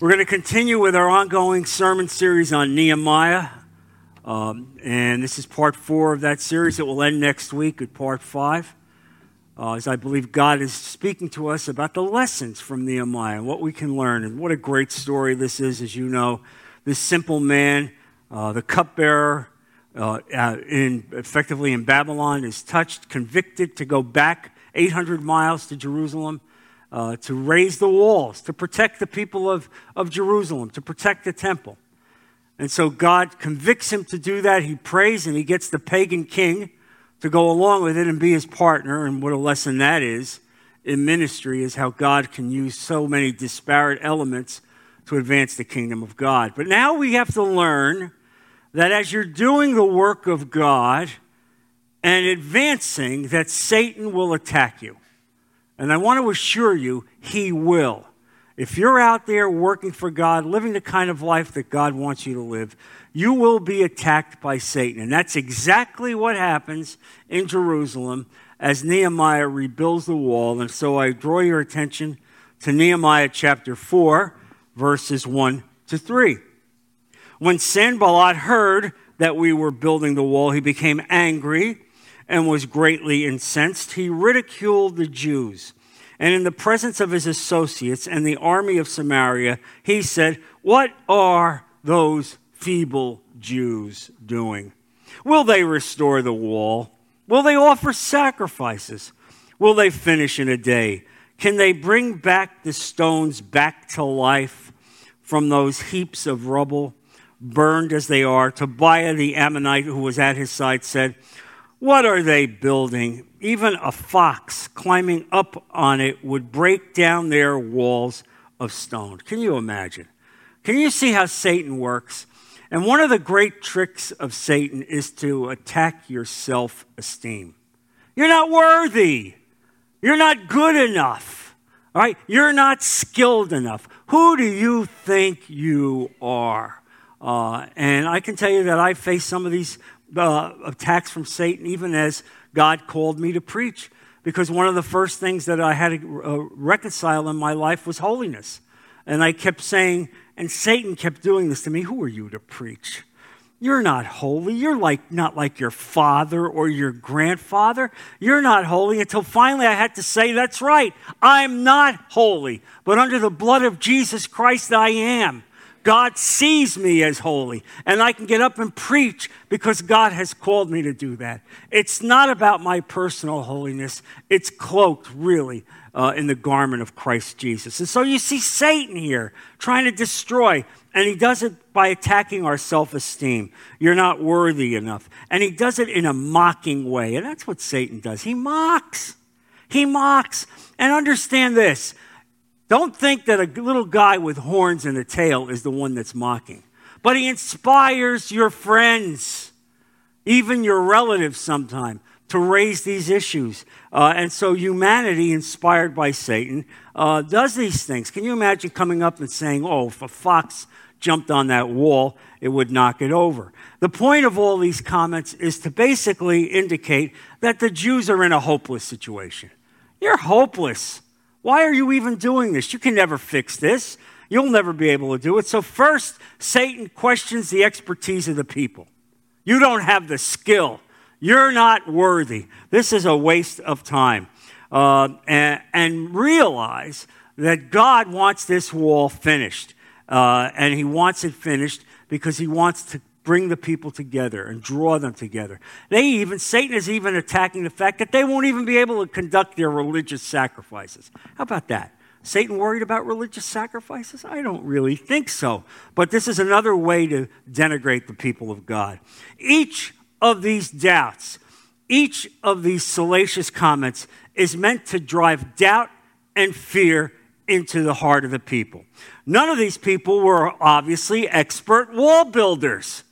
We're going to continue with our ongoing sermon series on Nehemiah. Um, and this is part four of that series. It will end next week at part five. Uh, as I believe God is speaking to us about the lessons from Nehemiah what we can learn. And what a great story this is, as you know. This simple man, uh, the cupbearer, uh in, effectively in Babylon, is touched, convicted to go back 800 miles to Jerusalem uh, to raise the walls, to protect the people of, of Jerusalem, to protect the temple. And so God convicts him to do that. He prays and he gets the pagan king to go along with it and be his partner. And what a lesson that is in ministry is how God can use so many disparate elements to advance the kingdom of God. But now we have to learn that as you're doing the work of God and advancing, that Satan will attack you. And I want to assure you, He will. If you're out there working for God, living the kind of life that God wants you to live, you will be attacked by Satan. And that's exactly what happens in Jerusalem as Nehemiah rebuilds the wall. And so I draw your attention to Nehemiah chapter 4, verses 1 to 3. When Sanballat heard that we were building the wall, he became angry and was greatly incensed. He ridiculed the Jews. And in the presence of his associates and the army of Samaria, he said, What are those feeble Jews doing? Will they restore the wall? Will they offer sacrifices? Will they finish in a day? Can they bring back the stones back to life from those heaps of rubble, burned as they are? Tobiah the Ammonite, who was at his side, said, what are they building? Even a fox climbing up on it would break down their walls of stone. Can you imagine? Can you see how Satan works? And one of the great tricks of Satan is to attack your self esteem. You're not worthy. You're not good enough. All right? You're not skilled enough. Who do you think you are? Uh, and I can tell you that I face some of these uh, attacks from Satan, even as God called me to preach. Because one of the first things that I had to uh, reconcile in my life was holiness. And I kept saying, and Satan kept doing this to me Who are you to preach? You're not holy. You're like not like your father or your grandfather. You're not holy until finally I had to say, That's right. I'm not holy, but under the blood of Jesus Christ I am. God sees me as holy, and I can get up and preach because God has called me to do that. It's not about my personal holiness, it's cloaked really uh, in the garment of Christ Jesus. And so you see Satan here trying to destroy, and he does it by attacking our self esteem. You're not worthy enough. And he does it in a mocking way, and that's what Satan does. He mocks. He mocks. And understand this don't think that a little guy with horns and a tail is the one that's mocking, but he inspires your friends, even your relatives sometimes, to raise these issues. Uh, and so humanity, inspired by Satan, uh, does these things. Can you imagine coming up and saying, oh, if a fox jumped on that wall, it would knock it over? The point of all these comments is to basically indicate that the Jews are in a hopeless situation. You're hopeless. Why are you even doing this? You can never fix this. You'll never be able to do it. So, first, Satan questions the expertise of the people. You don't have the skill. You're not worthy. This is a waste of time. Uh, and, and, realize that God wants this wall finished. Uh, and He wants it finished because He wants to bring the people together and draw them together. They even, Satan is even attacking the fact that they won't even be able to conduct their religious sacrifices. How about that? Satan worried about religious sacrifices? I don't really think so. But this is another way to denigrate the people of God. Each of these doubts, each of these salacious comments is meant to drive doubt and fear into the heart of the people. None of these people were obviously expert wall builders.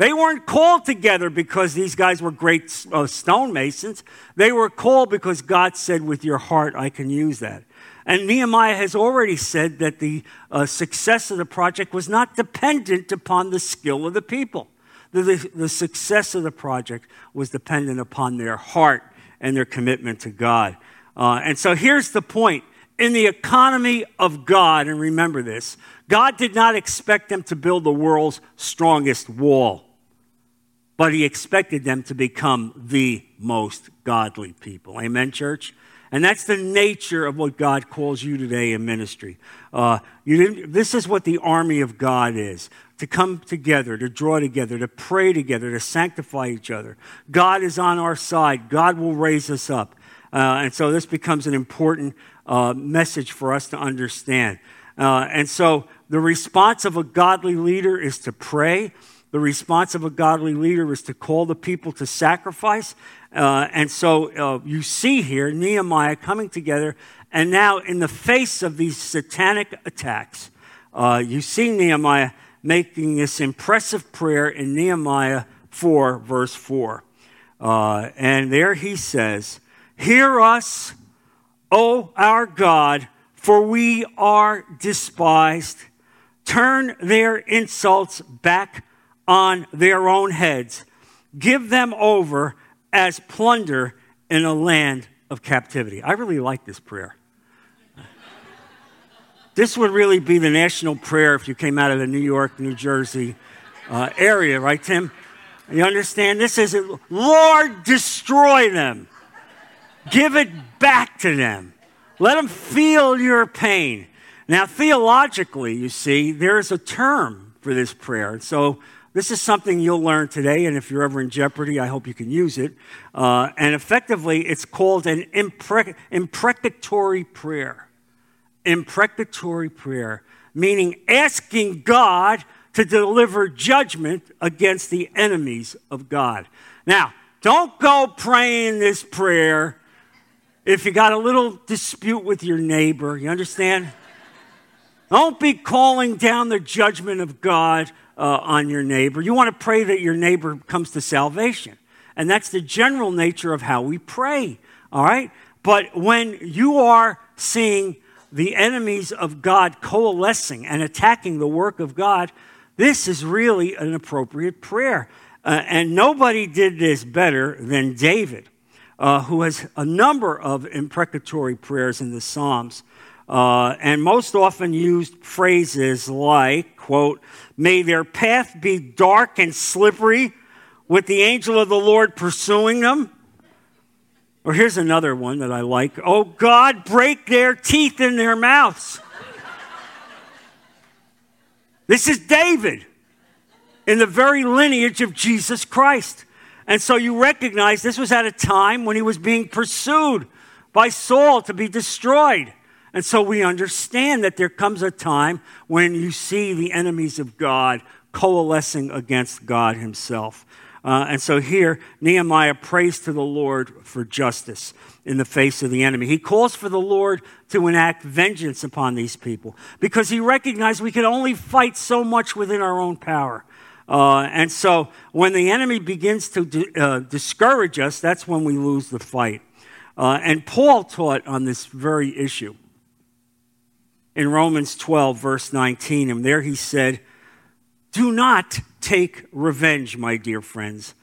They weren't called together because these guys were great uh, stonemasons. They were called because God said, with your heart, I can use that. And Nehemiah has already said that the uh, success of the project was not dependent upon the skill of the people. The, the, the success of the project was dependent upon their heart and their commitment to God. Uh, and so here's the point in the economy of God, and remember this, God did not expect them to build the world's strongest wall, but He expected them to become the most godly people. Amen, church? And that's the nature of what God calls you today in ministry. Uh, this is what the army of God is to come together, to draw together, to pray together, to sanctify each other. God is on our side. God will raise us up. Uh, and so this becomes an important uh, message for us to understand. Uh, and so the response of a godly leader is to pray. The response of a godly leader is to call the people to sacrifice. Uh, and so uh, you see here Nehemiah coming together, and now in the face of these satanic attacks, uh, you see Nehemiah making this impressive prayer in Nehemiah 4, verse 4. Uh, and there he says, Hear us, O our God, for we are despised. Turn their insults back on their own heads. Give them over as plunder in a land of captivity. I really like this prayer. This would really be the national prayer if you came out of the New York, New Jersey uh, area, right, Tim? You understand? This is, Lord, destroy them. Give it back to them. Let them feel your pain. Now, theologically, you see, there is a term for this prayer. So, this is something you'll learn today, and if you're ever in jeopardy, I hope you can use it. Uh, and effectively, it's called an impre- imprecatory prayer. Imprecatory prayer, meaning asking God to deliver judgment against the enemies of God. Now, don't go praying this prayer if you got a little dispute with your neighbor. You understand? Don't be calling down the judgment of God uh, on your neighbor. You want to pray that your neighbor comes to salvation. And that's the general nature of how we pray, all right? But when you are seeing the enemies of God coalescing and attacking the work of God, this is really an appropriate prayer. Uh, and nobody did this better than David, uh, who has a number of imprecatory prayers in the Psalms. Uh, and most often used phrases like, quote, may their path be dark and slippery with the angel of the Lord pursuing them. Or here's another one that I like. Oh God, break their teeth in their mouths. this is David in the very lineage of Jesus Christ. And so you recognize this was at a time when he was being pursued by Saul to be destroyed. And so we understand that there comes a time when you see the enemies of God coalescing against God Himself. Uh, and so here, Nehemiah prays to the Lord for justice in the face of the enemy. He calls for the Lord to enact vengeance upon these people because he recognized we can only fight so much within our own power. Uh, and so when the enemy begins to uh, discourage us, that's when we lose the fight. Uh, and Paul taught on this very issue in Romans 12, verse 19. And there he said, Do not take revenge, my dear friends,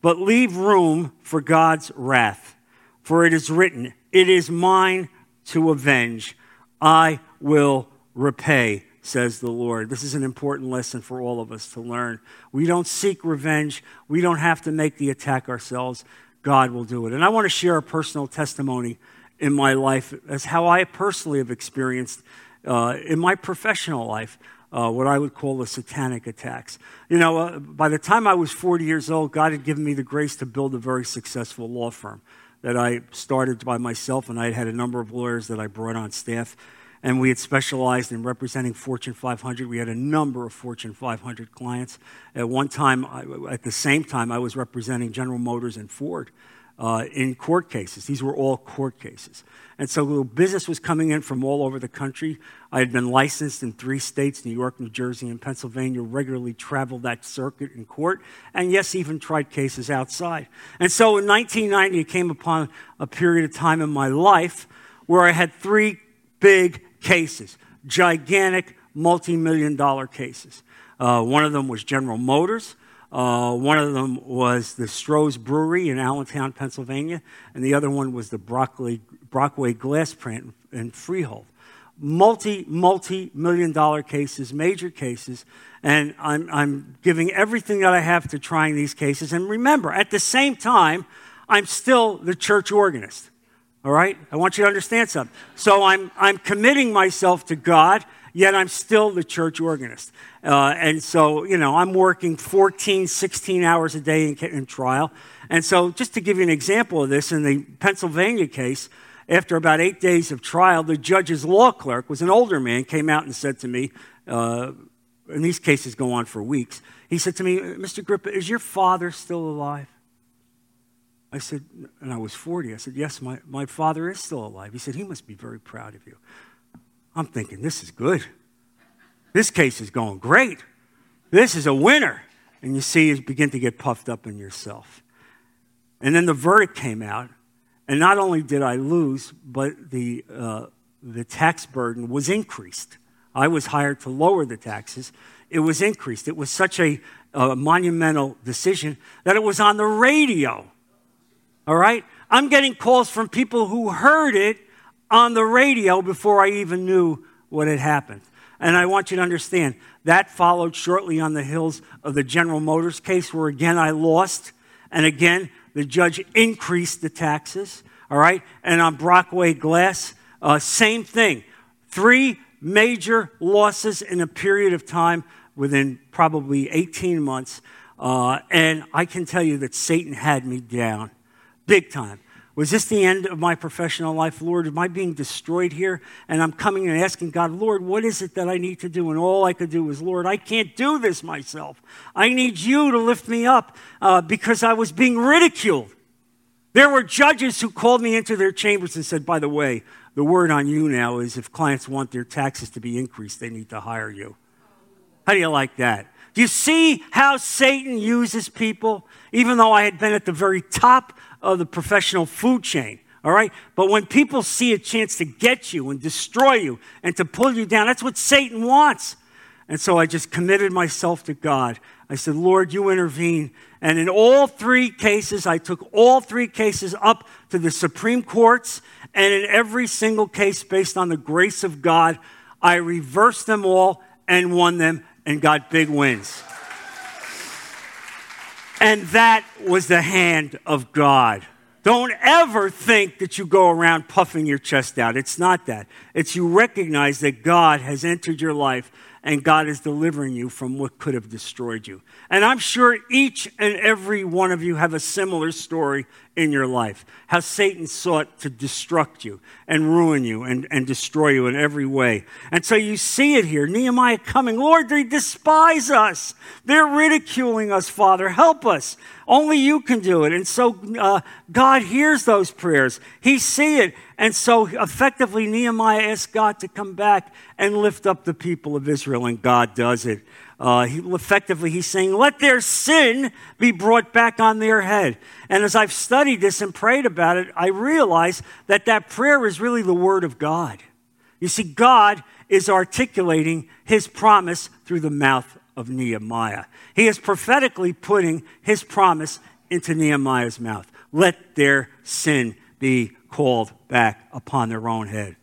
but leave room for God's wrath. For it is written, It is mine to avenge. I will repay, says the Lord. This is an important lesson for all of us to learn. We don't seek revenge, we don't have to make the attack ourselves. God will do it. And I want to share a personal testimony in my life as how I personally have experienced uh, in my professional life, uh, what I would call the satanic attacks. You know, uh, by the time I was 40 years old, God had given me the grace to build a very successful law firm that I started by myself, and I had a number of lawyers that I brought on staff. And we had specialized in representing Fortune 500. We had a number of Fortune 500 clients. At one time, at the same time, I was representing General Motors and Ford uh, in court cases. These were all court cases. And so business was coming in from all over the country. I had been licensed in three states New York, New Jersey, and Pennsylvania, regularly traveled that circuit in court, and yes, even tried cases outside. And so in 1990, it came upon a period of time in my life where I had three big cases, gigantic, multi million dollar cases. Uh, one of them was General Motors. Uh, one of them was the Stroh's Brewery in Allentown, Pennsylvania, and the other one was the Brockway, Brockway Glass Plant in Freehold. Multi, multi million dollar cases, major cases, and I'm, I'm giving everything that I have to trying these cases. And remember, at the same time, I'm still the church organist. All right? I want you to understand something. So I'm, I'm committing myself to God yet I'm still the church organist. Uh, and so, you know, I'm working 14, 16 hours a day in, in trial. And so, just to give you an example of this, in the Pennsylvania case, after about eight days of trial, the judge's law clerk was an older man, came out and said to me, uh, and these cases go on for weeks. He said to me, Mr. Grippa, is your father still alive? I said, and I was 40. I said, Yes, my, my father is still alive. He said, He must be very proud of you. I'm thinking, this is good. This case is going great. This is a winner. And you see, you begin to get puffed up in yourself. And then the verdict came out, and not only did I lose, but the, uh, the tax burden was increased. I was hired to lower the taxes. It was increased. It was such a, a monumental decision that it was on the radio. All right? I'm getting calls from people who heard it on the radio before I even knew what had happened. And I want you to understand that followed shortly on the heels of the General Motors case, where again I lost. And again, the judge increased the taxes. All right. And on Brockway Glass, uh, same thing. Three major losses in a period of time within probably 18 months. Uh, and I can tell you that Satan had me down big time. Was this the end of my professional life, Lord? Am I being destroyed here? And I'm coming and asking God, Lord, what is it that I need to do? And all I could do was, Lord, I can't do this myself. I need you to lift me up uh, because I was being ridiculed. There were judges who called me into their chambers and said, by the way, the word on you now is if clients want their taxes to be increased, they need to hire you. How do you like that? Do you see how Satan uses people? Even though I had been at the very top of the professional food chain. All right? But when people see a chance to get you and destroy you and to pull you down, that's what Satan wants. And so I just committed myself to God. I said, Lord, you intervene. And in all three cases, I took all three cases up to the Supreme Courts. And in every single case, based on the grace of God, I reversed them all and won them and got big wins. And that was the hand of God. Don't ever think that you go around puffing your chest out. It's not that. It's you recognize that God has entered your life and God is delivering you from what could have destroyed you. And I'm sure each and every one of you have a similar story in your life how Satan sought to destruct you and ruin you and, and destroy you in every way. And so you see it here Nehemiah coming, Lord, they despise us. They're ridiculing us, Father. Help us. Only you can do it. And so uh, God hears those prayers. He see it. And so effectively, Nehemiah asks God to come back and lift up the people of Israel, and God does it. Uh, he, effectively, he's saying, let their sin be brought back on their head. And as I've studied this and prayed about it, I realize that that prayer is really the Word of God. You see, God is articulating His promise through the mouth of Nehemiah. He is prophetically putting His promise into Nehemiah's mouth. Let their sin be called back upon their own head.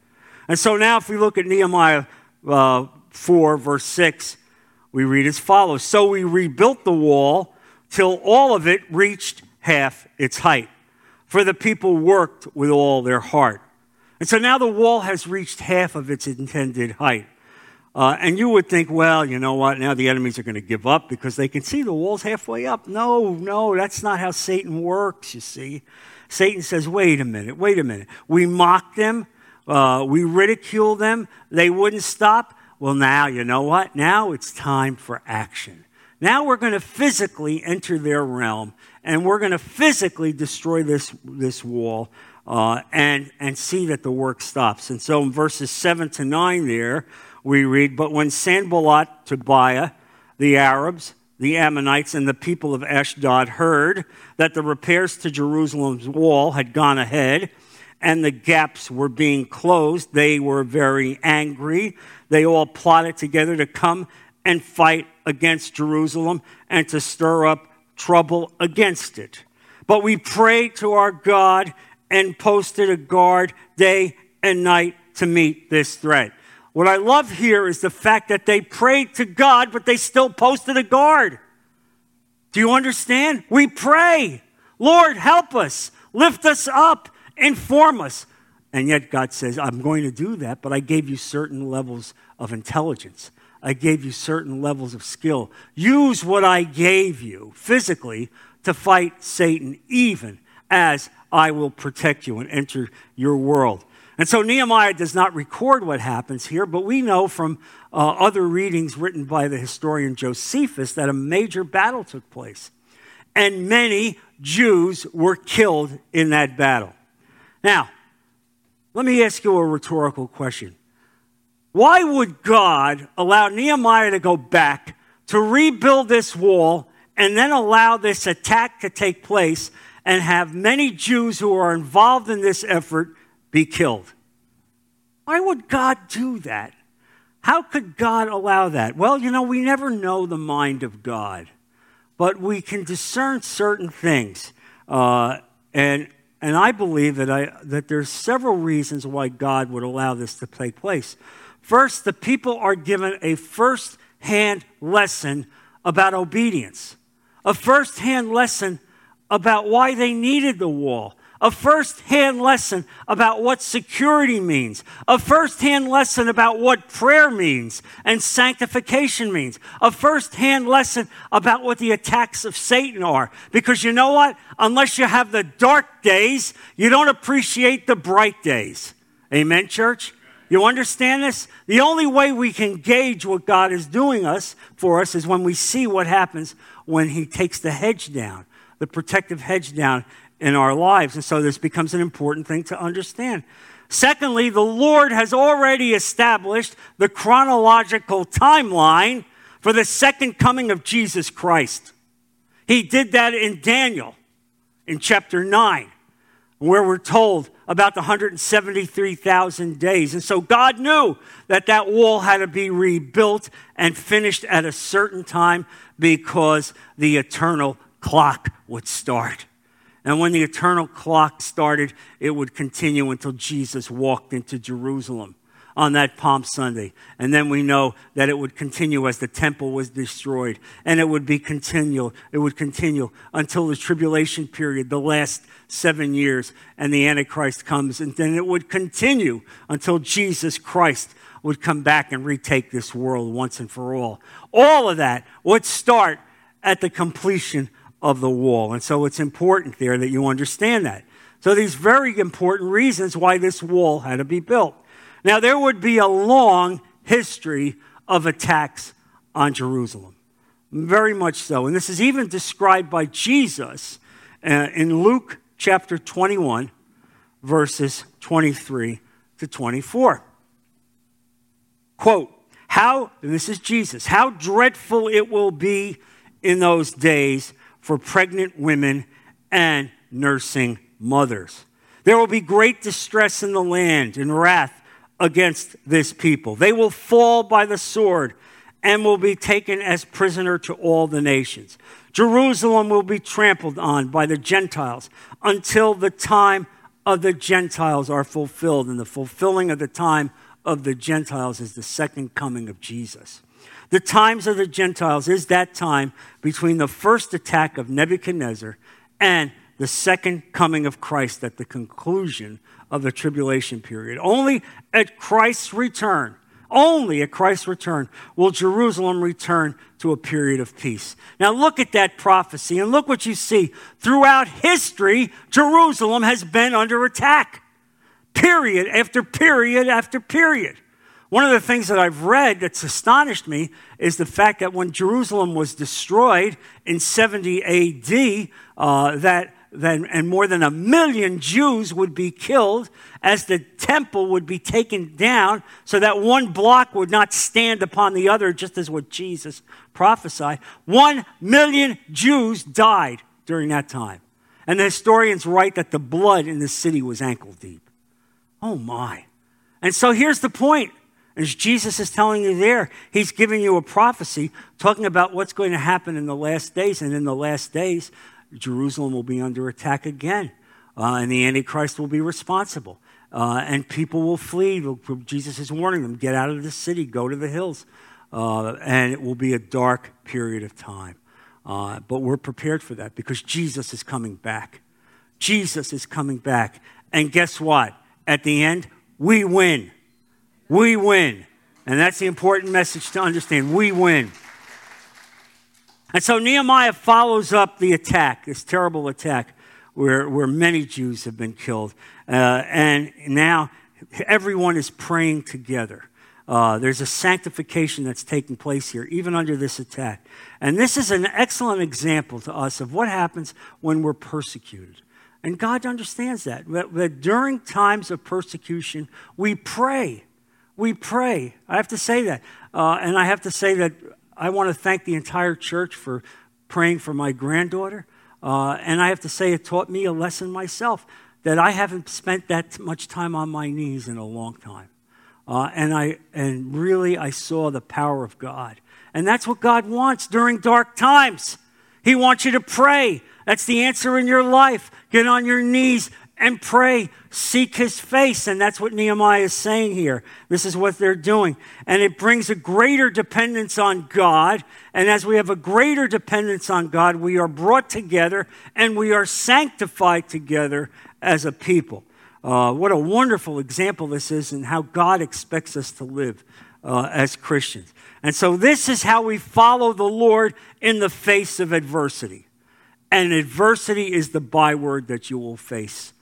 And so now, if we look at Nehemiah uh, 4, verse 6, we read as follows So we rebuilt the wall till all of it reached half its height, for the people worked with all their heart. And so now the wall has reached half of its intended height. Uh, and you would think, well, you know what? Now the enemies are going to give up because they can see the wall's halfway up. No, no, that's not how Satan works, you see. Satan says, wait a minute, wait a minute. We mocked them, uh, we ridiculed them, they wouldn't stop. Well, now, you know what? Now it's time for action. Now we're going to physically enter their realm and we're going to physically destroy this, this wall uh, and, and see that the work stops. And so in verses 7 to 9 there, we read, But when Sanballat, Tobiah, the Arabs, the Ammonites, and the people of Ashdod heard that the repairs to Jerusalem's wall had gone ahead and the gaps were being closed, they were very angry they all plotted together to come and fight against Jerusalem and to stir up trouble against it. But we prayed to our God and posted a guard day and night to meet this threat. What I love here is the fact that they prayed to God, but they still posted a guard. Do you understand? We pray, Lord, help us, lift us up, inform us. And yet God says, I'm going to do that, but I gave you certain levels of intelligence. I gave you certain levels of skill. Use what I gave you physically to fight Satan, even as I will protect you and enter your world. And so Nehemiah does not record what happens here, but we know from uh, other readings written by the historian Josephus that a major battle took place. And many Jews were killed in that battle. Now, let me ask you a rhetorical question. Why would God allow Nehemiah to go back to rebuild this wall and then allow this attack to take place and have many Jews who are involved in this effort be killed? Why would God do that? How could God allow that? Well, you know, we never know the mind of God, but we can discern certain things. Uh, and and I believe that, I, that there's several reasons why God would allow this to take place. First, the people are given a first hand lesson about obedience, a first hand lesson about why they needed the wall, a first hand lesson about what security means, a first hand lesson about what prayer means and sanctification means, a first hand lesson about what the attacks of Satan are. Because you know what? Unless you have the dark days, you don't appreciate the bright days. Amen, church? You understand this? The only way we can gauge what God is doing us for us is when we see what happens when He takes the hedge down, the protective hedge down in our lives. And so this becomes an important thing to understand. Secondly, the Lord has already established the chronological timeline for the second coming of Jesus Christ. He did that in Daniel in chapter 9 where we're told about the 173,000 days. And so God knew that that wall had to be rebuilt and finished at a certain time because the eternal clock would start. And when the eternal clock started, it would continue until Jesus walked into Jerusalem on that Palm Sunday. And then we know that it would continue as the temple was destroyed. And it would be continual. It would continue until the tribulation period, the last seven years, and the Antichrist comes. And then it would continue until Jesus Christ would come back and retake this world once and for all. All of that would start at the completion of the wall. And so it's important there that you understand that. So these very important reasons why this wall had to be built. Now, there would be a long history of attacks on Jerusalem. Very much so. And this is even described by Jesus uh, in Luke chapter 21, verses 23 to 24. Quote, how, this is Jesus, how dreadful it will be in those days for pregnant women and nursing mothers. There will be great distress in the land and wrath against this people. They will fall by the sword and will be taken as prisoner to all the nations. Jerusalem will be trampled on by the Gentiles until the time of the Gentiles are fulfilled. And the fulfilling of the time of the Gentiles is the second coming of Jesus. The times of the Gentiles is that time between the first attack of Nebuchadnezzar and the second coming of Christ at the conclusion of the tribulation period. Only at Christ's return, only at Christ's return will Jerusalem return to a period of peace. Now look at that prophecy and look what you see. Throughout history, Jerusalem has been under attack. Period after period after period. One of the things that I've read that's astonished me is the fact that when Jerusalem was destroyed in 70 AD, uh, that than, and more than a million Jews would be killed as the temple would be taken down so that one block would not stand upon the other, just as what Jesus prophesied. One million Jews died during that time. And the historians write that the blood in the city was ankle deep. Oh my. And so here's the point As Jesus is telling you there, he's giving you a prophecy talking about what's going to happen in the last days. And in the last days, Jerusalem will be under attack again, uh, and the Antichrist will be responsible. Uh, and people will flee. Jesus is warning them get out of the city, go to the hills. Uh, and it will be a dark period of time. Uh, but we're prepared for that because Jesus is coming back. Jesus is coming back. And guess what? At the end, we win. We win. And that's the important message to understand. We win. And so Nehemiah follows up the attack, this terrible attack where, where many Jews have been killed. Uh, and now everyone is praying together. Uh, there's a sanctification that's taking place here, even under this attack. And this is an excellent example to us of what happens when we're persecuted. And God understands that, that, that during times of persecution, we pray we pray. I have to say that. Uh, and I have to say that I want to thank the entire church for praying for my granddaughter. Uh, and I have to say, it taught me a lesson myself that I haven't spent that much time on my knees in a long time. Uh, and, I, and really, I saw the power of God. And that's what God wants during dark times. He wants you to pray. That's the answer in your life. Get on your knees and pray, seek his face. And that's what Nehemiah is saying here. This is what they're doing. And it brings a greater dependence on God. And as we have a greater dependence on God, we are brought together and we are sanctified together as a people. Uh, what a wonderful example this is and how God expects us to live uh, as Christians. And so, this is how we follow the Lord in the face of adversity. And adversity is the byword that you will face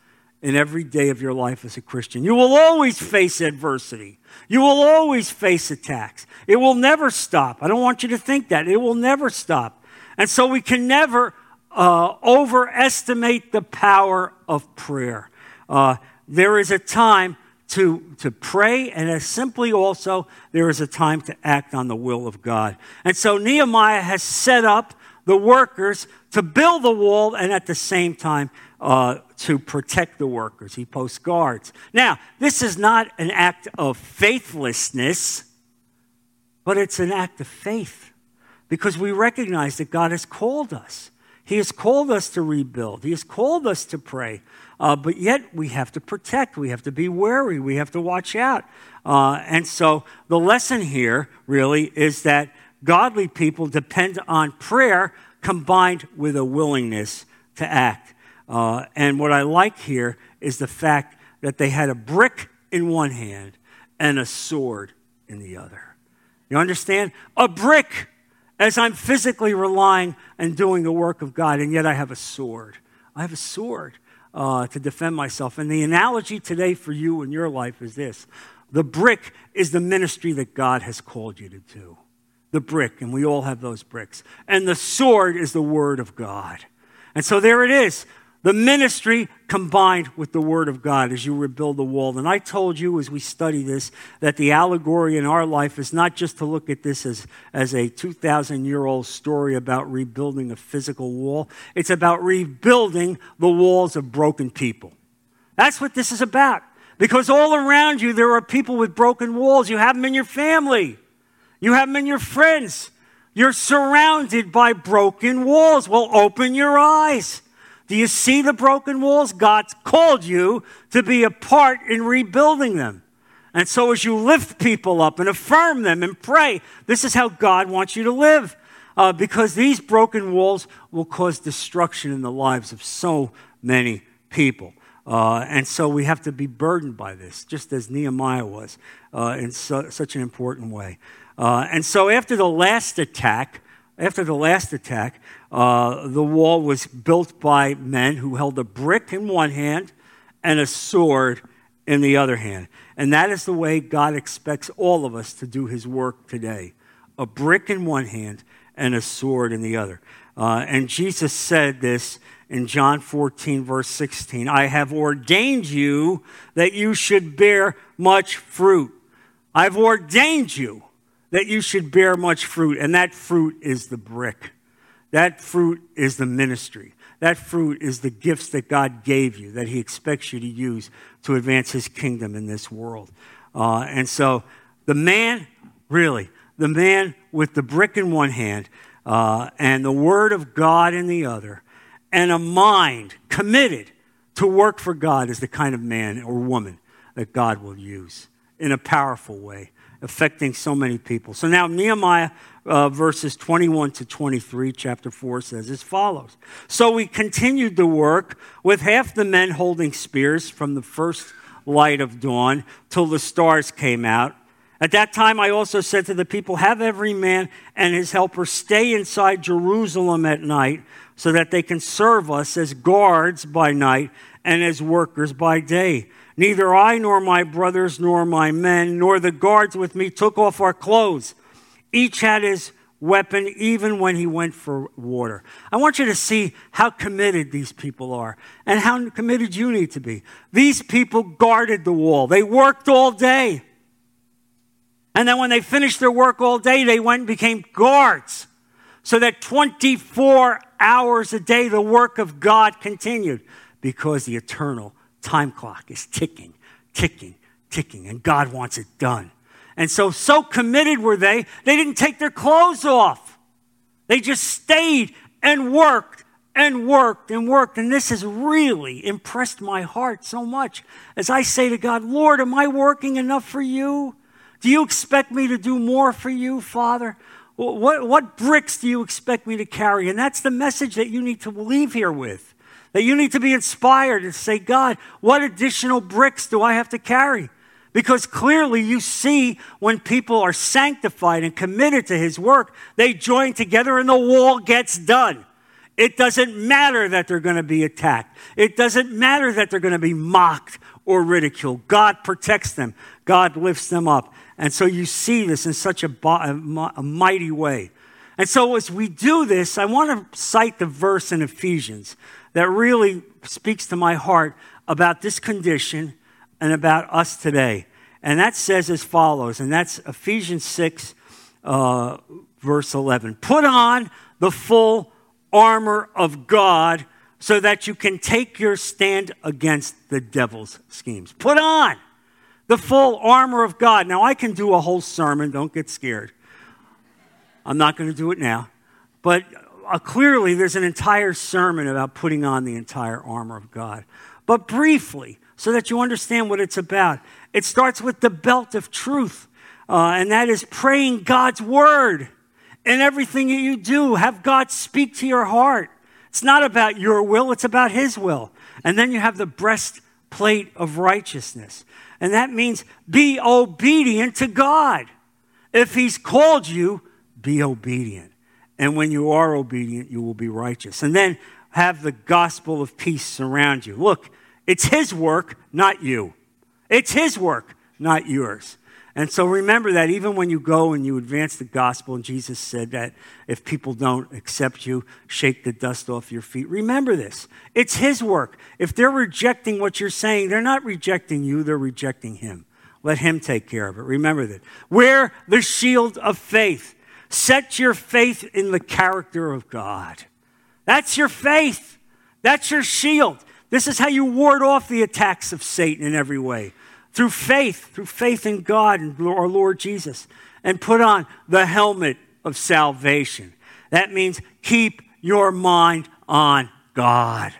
in every day of your life as a Christian. You will always face adversity. You will always face attacks. It will never stop. I don't want you to think that. It will never stop. And so we can never uh, overestimate the power of prayer. Uh, there is a time to, to pray, and as simply also, there is a time to act on the will of God. And so Nehemiah has set up the workers to build the wall and at the same time uh, to protect the workers. He posts guards. Now, this is not an act of faithlessness, but it's an act of faith because we recognize that God has called us. He has called us to rebuild, He has called us to pray. Uh, but yet we have to protect, we have to be wary, we have to watch out. Uh, and so the lesson here really is that godly people depend on prayer combined with a willingness to act. Uh, and what I like here is the fact that they had a brick in one hand and a sword in the other. You understand? A brick as I'm physically relying and doing the work of God, and yet I have a sword. I have a sword uh, to defend myself. And the analogy today for you in your life is this the brick is the ministry that God has called you to do. The brick, and we all have those bricks. And the sword is the word of God. And so there it is the ministry combined with the Word of God as you rebuild the wall. And I told you as we study this that the allegory in our life is not just to look at this as, as a 2,000 year old story about rebuilding a physical wall, it's about rebuilding the walls of broken people. That's what this is about. Because all around you, there are people with broken walls. You have them in your family, you have them in your friends. You're surrounded by broken walls. Well, open your eyes. Do you see the broken walls? God's called you to be a part in rebuilding them. And so, as you lift people up and affirm them and pray, this is how God wants you to live. Uh, because these broken walls will cause destruction in the lives of so many people. Uh, and so we have to be burdened by this, just as Nehemiah was uh, in so, such an important way. Uh, and so, after the last attack, after the last attack, uh, the wall was built by men who held a brick in one hand and a sword in the other hand. And that is the way God expects all of us to do his work today a brick in one hand and a sword in the other. Uh, and Jesus said this in John 14, verse 16 I have ordained you that you should bear much fruit. I've ordained you that you should bear much fruit, and that fruit is the brick. That fruit is the ministry. That fruit is the gifts that God gave you, that He expects you to use to advance His kingdom in this world. Uh, and so The man, really, the man with the brick in one hand uh, and the word of God in the other, and a mind committed to work for God is the kind of man or woman that God will use in a powerful way, affecting so many people. So now, Nehemiah uh, verses 21 to 23, chapter 4 says as follows So we continued the work with half the men holding spears from the first light of dawn till the stars came out. At that time, I also said to the people, Have every man and his helper stay inside Jerusalem at night so that they can serve us as guards by night and as workers by day. Neither I nor my brothers nor my men nor the guards with me took off our clothes. Each had his weapon even when he went for water. I want you to see how committed these people are and how committed you need to be. These people guarded the wall, they worked all day. And then when they finished their work all day, they went and became guards. So that 24 hours a day, the work of God continued because the eternal time clock is ticking, ticking, ticking, and God wants it done. And so, so committed were they, they didn't take their clothes off. They just stayed and worked and worked and worked. And this has really impressed my heart so much as I say to God, Lord, am I working enough for you? Do you expect me to do more for you, Father? What, what bricks do you expect me to carry? And that's the message that you need to leave here with. That you need to be inspired and say, God, what additional bricks do I have to carry? Because clearly you see when people are sanctified and committed to his work, they join together and the wall gets done. It doesn't matter that they're going to be attacked. It doesn't matter that they're going to be mocked or ridiculed. God protects them. God lifts them up. And so you see this in such a, a mighty way. And so as we do this, I want to cite the verse in Ephesians that really speaks to my heart about this condition and about us today. And that says as follows, and that's Ephesians 6, uh, verse 11. Put on the full armor of God so that you can take your stand against the devil's schemes. Put on the full armor of God. Now, I can do a whole sermon, don't get scared. I'm not going to do it now. But uh, clearly, there's an entire sermon about putting on the entire armor of God. But briefly, so that you understand what it's about, it starts with the belt of truth, uh, and that is praying God's word in everything that you do. Have God speak to your heart. It's not about your will, it's about His will. And then you have the breastplate of righteousness. And that means be obedient to God. If He's called you, be obedient. And when you are obedient, you will be righteous. And then have the gospel of peace surround you. Look, it's His work, not you. It's His work, not yours. And so remember that even when you go and you advance the gospel, and Jesus said that if people don't accept you, shake the dust off your feet. Remember this. It's His work. If they're rejecting what you're saying, they're not rejecting you, they're rejecting Him. Let Him take care of it. Remember that. Wear the shield of faith. Set your faith in the character of God. That's your faith. That's your shield. This is how you ward off the attacks of Satan in every way through faith, through faith in God and our Lord Jesus, and put on the helmet of salvation. That means keep your mind on God.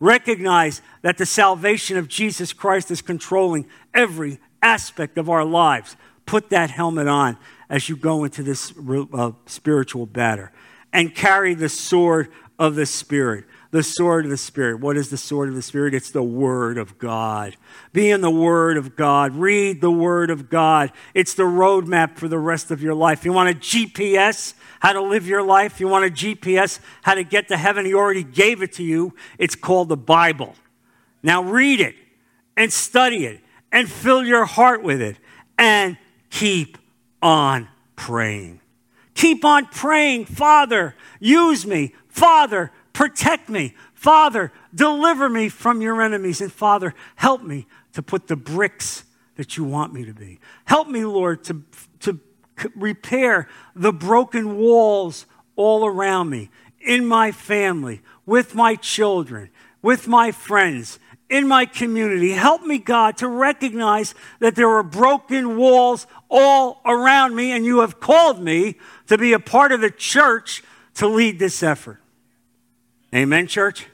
Recognize that the salvation of Jesus Christ is controlling every aspect of our lives. Put that helmet on as you go into this uh, spiritual battle and carry the sword of the Spirit the sword of the Spirit. What is the sword of the Spirit? It's the Word of God. Be in the Word of God. Read the Word of God. It's the roadmap for the rest of your life. You want a GPS? How to live your life? You want a GPS? How to get to heaven? He already gave it to you. It's called the Bible. Now read it and study it and fill your heart with it and keep on praying. Keep on praying. Father, use me. Father, Protect me. Father, deliver me from your enemies. And Father, help me to put the bricks that you want me to be. Help me, Lord, to, to repair the broken walls all around me, in my family, with my children, with my friends, in my community. Help me, God, to recognize that there are broken walls all around me, and you have called me to be a part of the church to lead this effort. Amen, church?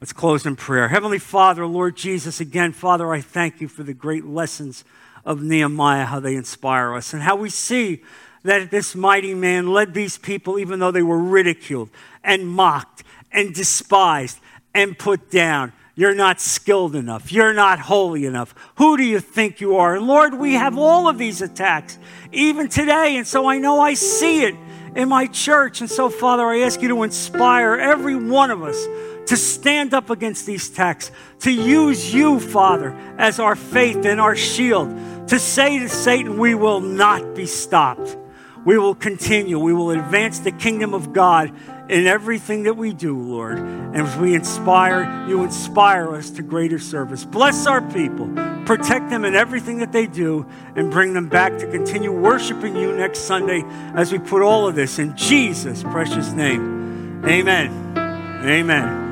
Let's close in prayer. Heavenly Father, Lord Jesus, again, Father, I thank you for the great lessons of Nehemiah, how they inspire us, and how we see that this mighty man led these people even though they were ridiculed and mocked and despised and put down. You're not skilled enough. You're not holy enough. Who do you think you are? And Lord, we have all of these attacks, even today. And so I know I see it in my church. And so, Father, I ask you to inspire every one of us to stand up against these attacks, to use you, Father, as our faith and our shield, to say to Satan, we will not be stopped. We will continue. We will advance the kingdom of God in everything that we do, Lord. And as we inspire, you inspire us to greater service. Bless our people, protect them in everything that they do, and bring them back to continue worshiping you next Sunday as we put all of this in Jesus' precious name. Amen. Amen.